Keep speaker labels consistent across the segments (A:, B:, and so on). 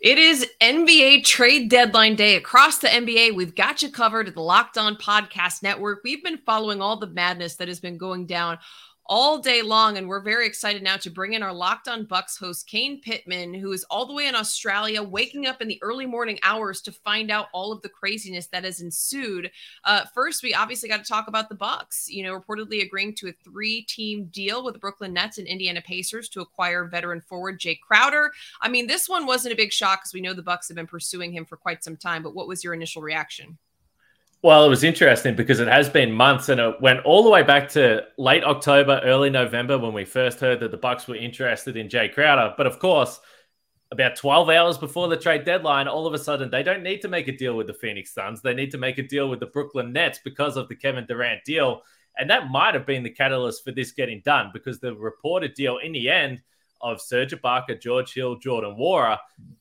A: It is NBA trade deadline day across the NBA. We've got you covered at the Locked On Podcast Network. We've been following all the madness that has been going down all day long. And we're very excited now to bring in our Locked On Bucks host, Kane Pittman, who is all the way in Australia, waking up in the early morning hours to find out all of the craziness that has ensued. Uh, first, we obviously got to talk about the Bucks, you know, reportedly agreeing to a three-team deal with the Brooklyn Nets and Indiana Pacers to acquire veteran forward Jae Crowder. I mean, this one wasn't a big shock because we know the Bucks have been pursuing him for quite some time, but what was your initial reaction?
B: Well, it was interesting because it has been months, and it went all the way back to late October, early November when we first heard that the Bucks were interested in Jae Crowder. But of course, about 12 hours before the trade deadline, all of a sudden they don't need to make a deal with the Phoenix Suns. They need to make a deal with the Brooklyn Nets because of the Kevin Durant deal. And that might have been the catalyst for this getting done because the reported deal in the end of Serge Ibaka, George Hill, Jordan Nwora,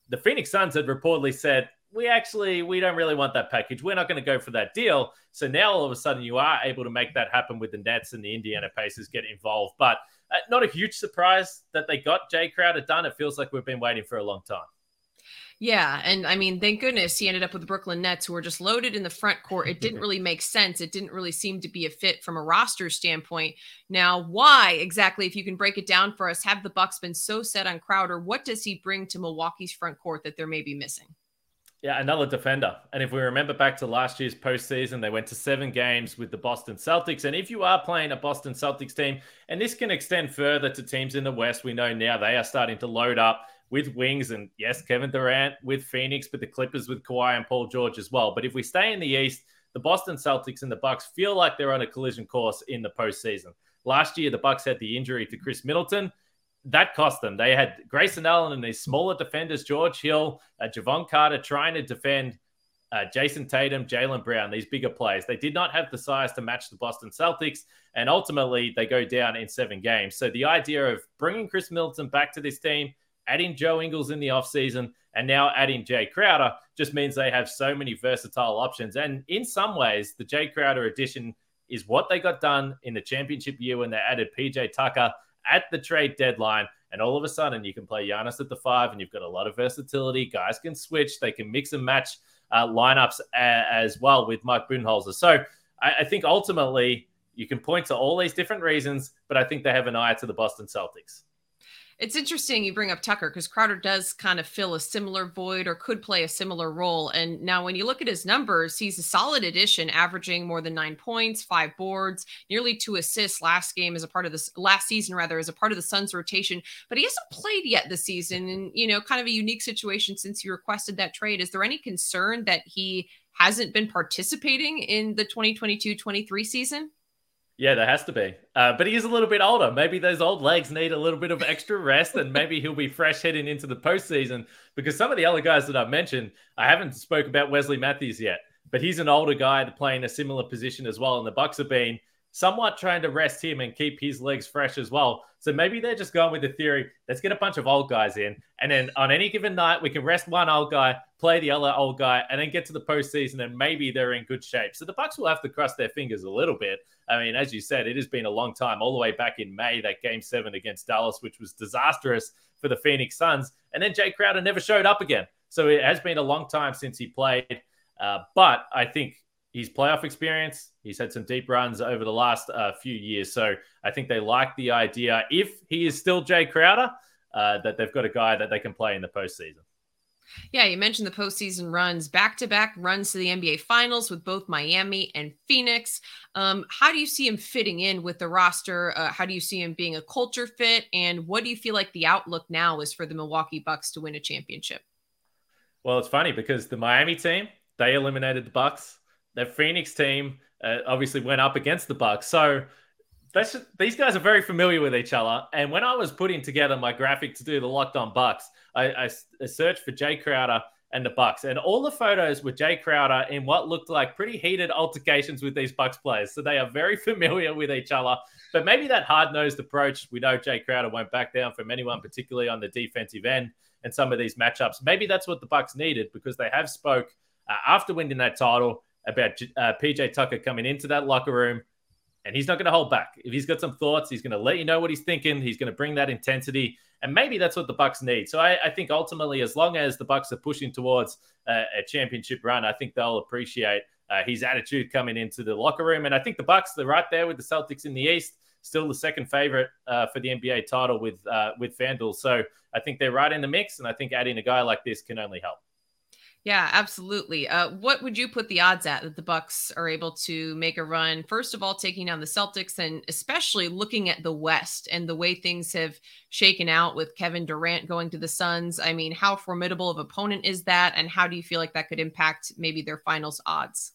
B: the Phoenix Suns had reportedly said, we actually we don't really want that package. We're not going to go for that deal. So now all of a sudden you are able to make that happen with the Nets and the Indiana Pacers get involved. But uh, not a huge surprise that they got Jae Crowder done. It feels like we've been waiting for a long time.
A: Yeah, and I mean, thank goodness he ended up with the Brooklyn Nets, who were just loaded in the front court. It didn't really make sense. It didn't really seem to be a fit from a roster standpoint. Now, why exactly, if you can break it down for us, have the Bucks been so set on Crowder? What does he bring to Milwaukee's front court that they're maybe missing?
B: Yeah, another defender. And if we remember back to last year's postseason, they went to seven games with the Boston Celtics. And if you are playing a Boston Celtics team, and this can extend further to teams in the West, we know now they are starting to load up with wings. And yes, Kevin Durant with Phoenix, but the Clippers with Kawhi and Paul George as well. But if we stay in the East, the Boston Celtics and the Bucks feel like they're on a collision course in the postseason. Last year, the Bucks had the injury to Khris Middleton that cost them. They had Grayson Allen and these smaller defenders, George Hill, uh, Jevon Carter, trying to defend uh, Jayson Tatum, Jaylen Brown, these bigger players. They did not have the size to match the Boston Celtics, and ultimately they go down in seven games. So the idea of bringing Khris Middleton back to this team, adding Joe Ingles in the offseason, and now adding Jae Crowder just means they have so many versatile options. And in some ways, the Jae Crowder addition is what they got done in the championship year when they added PJ Tucker at the trade deadline. And all of a sudden, you can play Giannis at the five, and you've got a lot of versatility. Guys can switch, they can mix and match uh, lineups a- as well with Mike Budenholzer. So I-, I think ultimately you can point to all these different reasons, but I think they have an eye to the Boston Celtics.
A: It's interesting you bring up Tucker because Crowder does kind of fill a similar void or could play a similar role. And now, when you look at his numbers, he's a solid addition, averaging more than nine points, five boards, nearly two assists last game as a part of this last season, rather, as a part of the Suns rotation. But he hasn't played yet this season. And, you know, kind of a unique situation since you requested that trade. Is there any concern that he hasn't been participating in the 2022 23 season?
B: Yeah, there has to be. Uh, but he is a little bit older. Maybe those old legs need a little bit of extra rest, and maybe he'll be fresh heading into the postseason. Because some of the other guys that I've mentioned, I haven't spoke about Wesley Matthews yet, but he's an older guy playing a similar position as well. And the Bucks have been somewhat trying to rest him and keep his legs fresh as well. So maybe they're just going with the theory let's get a bunch of old guys in. And then on any given night, we can rest one old guy, play the other old guy, and then get to the postseason and maybe they're in good shape. So the Bucks will have to cross their fingers a little bit. I mean, as you said, it has been a long time, all the way back in May, that game seven against Dallas, which was disastrous for the Phoenix Suns. And then Jae Crowder never showed up again. So it has been a long time since he played. Uh, but I think his playoff experience. He's had some deep runs over the last uh, few years. So I think they like the idea, if he is still Jae Crowder, uh, that they've got a guy that they can play in the postseason.
A: Yeah, you mentioned the postseason runs, back to back runs to the NBA Finals with both Miami and Phoenix. Um, how do you see him fitting in with the roster? Uh, how do you see him being a culture fit? And what do you feel like the outlook now is for the Milwaukee Bucks to win a championship?
B: Well, it's funny because the Miami team, they eliminated the Bucks the Phoenix team uh, obviously went up against the Bucks. So just, these guys are very familiar with each other. And when I was putting together my graphic to do the Locked On Bucks, I, I, I searched for Jae Crowder and the Bucks, and all the photos were Jae Crowder in what looked like pretty heated altercations with these Bucks players. So they are very familiar with each other. But maybe that hard nosed approach, we know Jae Crowder won't back down from anyone, particularly on the defensive end and some of these matchups. Maybe that's what the Bucks needed because they have spoke uh, after winning that title about uh, PJ Tucker coming into that locker room, and he's not going to hold back. If he's got some thoughts, he's going to let you know what he's thinking. He's going to bring that intensity, and maybe that's what the Bucks need. So I, I think ultimately, as long as the Bucks are pushing towards uh, a championship run, I think they'll appreciate uh, his attitude coming into the locker room. And I think the Bucks, they're right there with the Celtics in the East, still the second favorite uh, for the NBA title with uh, with FanDuel. So I think they're right in the mix, and I think adding a guy like this can only help.
A: Yeah, absolutely. Uh, what would you put the odds at that the Bucks are able to make a run? First of all, taking down the Celtics, and especially looking at the West and the way things have shaken out with Kevin Durant going to the Suns. I mean, how formidable of opponent is that, and how do you feel like that could impact maybe their finals odds?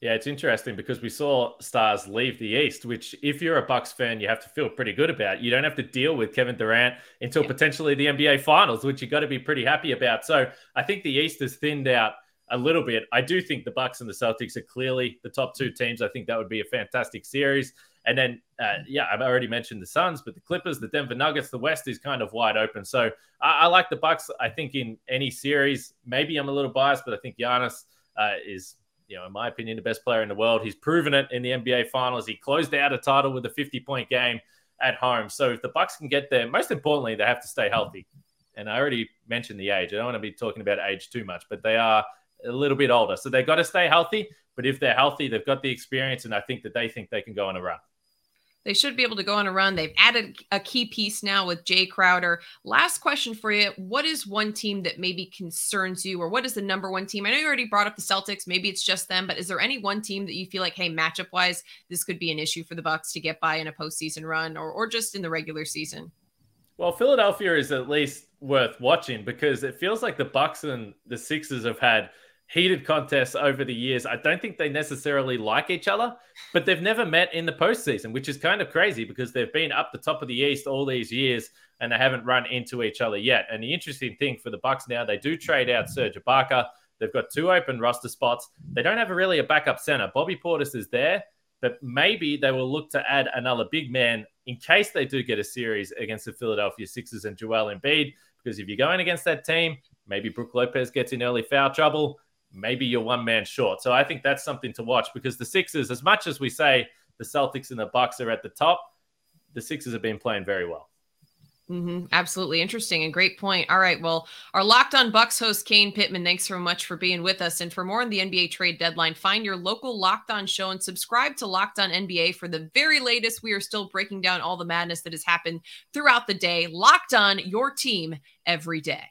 B: Yeah, it's interesting because we saw stars leave the East, which, if you're a Bucks fan, you have to feel pretty good about. You don't have to deal with Kevin Durant until yeah. potentially the NBA Finals, which you've got to be pretty happy about. So I think the East has thinned out a little bit. I do think the Bucks and the Celtics are clearly the top two teams. I think that would be a fantastic series. And then, uh, yeah, I've already mentioned the Suns, but the Clippers, the Denver Nuggets, the West is kind of wide open. So I, I like the Bucks. I think in any series, maybe I'm a little biased, but I think Giannis uh, is you know, in my opinion, the best player in the world. He's proven it in the NBA Finals. He closed out a title with a 50 point game at home. So if the Bucks can get there, most importantly, they have to stay healthy. And I already mentioned the age. I don't want to be talking about age too much, but they are a little bit older. So they've got to stay healthy. But if they're healthy, they've got the experience, and I think that they think they can go on a run.
A: They should be able to go on a run. They've added a key piece now with Jae Crowder. Last question for you. What is one team that maybe concerns you, or what is the number one team? I know you already brought up the Celtics. Maybe it's just them, but is there any one team that you feel like, hey, matchup wise, this could be an issue for the Bucks to get by in a postseason run or, or just in the regular season?
B: Well, Philadelphia is at least worth watching because it feels like the Bucks and the Sixers have had – heated contests over the years. I don't think they necessarily like each other, but they've never met in the postseason, which is kind of crazy because they've been up the top of the East all these years and they haven't run into each other yet. And the interesting thing for the Bucks now, they do trade out Serge Ibaka. They've got two open roster spots. They don't have a really a backup center. Bobby Portis is there, but maybe they will look to add another big man in case they do get a series against the Philadelphia Sixers and Joel Embiid. Because if you're going against that team, maybe Brook Lopez gets in early foul trouble maybe you're one man short. So I think that's something to watch because the Sixers, as much as we say the Celtics and the Bucks are at the top, the Sixers have been playing very well.
A: Mm-hmm. Absolutely interesting and great point. All right. Well, our Locked On Bucks host, Kane Pittman, thanks so much for being with us. And for more on the NBA trade deadline, find your local Locked On show and subscribe to Locked On NBA for the very latest. We are still breaking down all the madness that has happened throughout the day. Locked On, your team every day.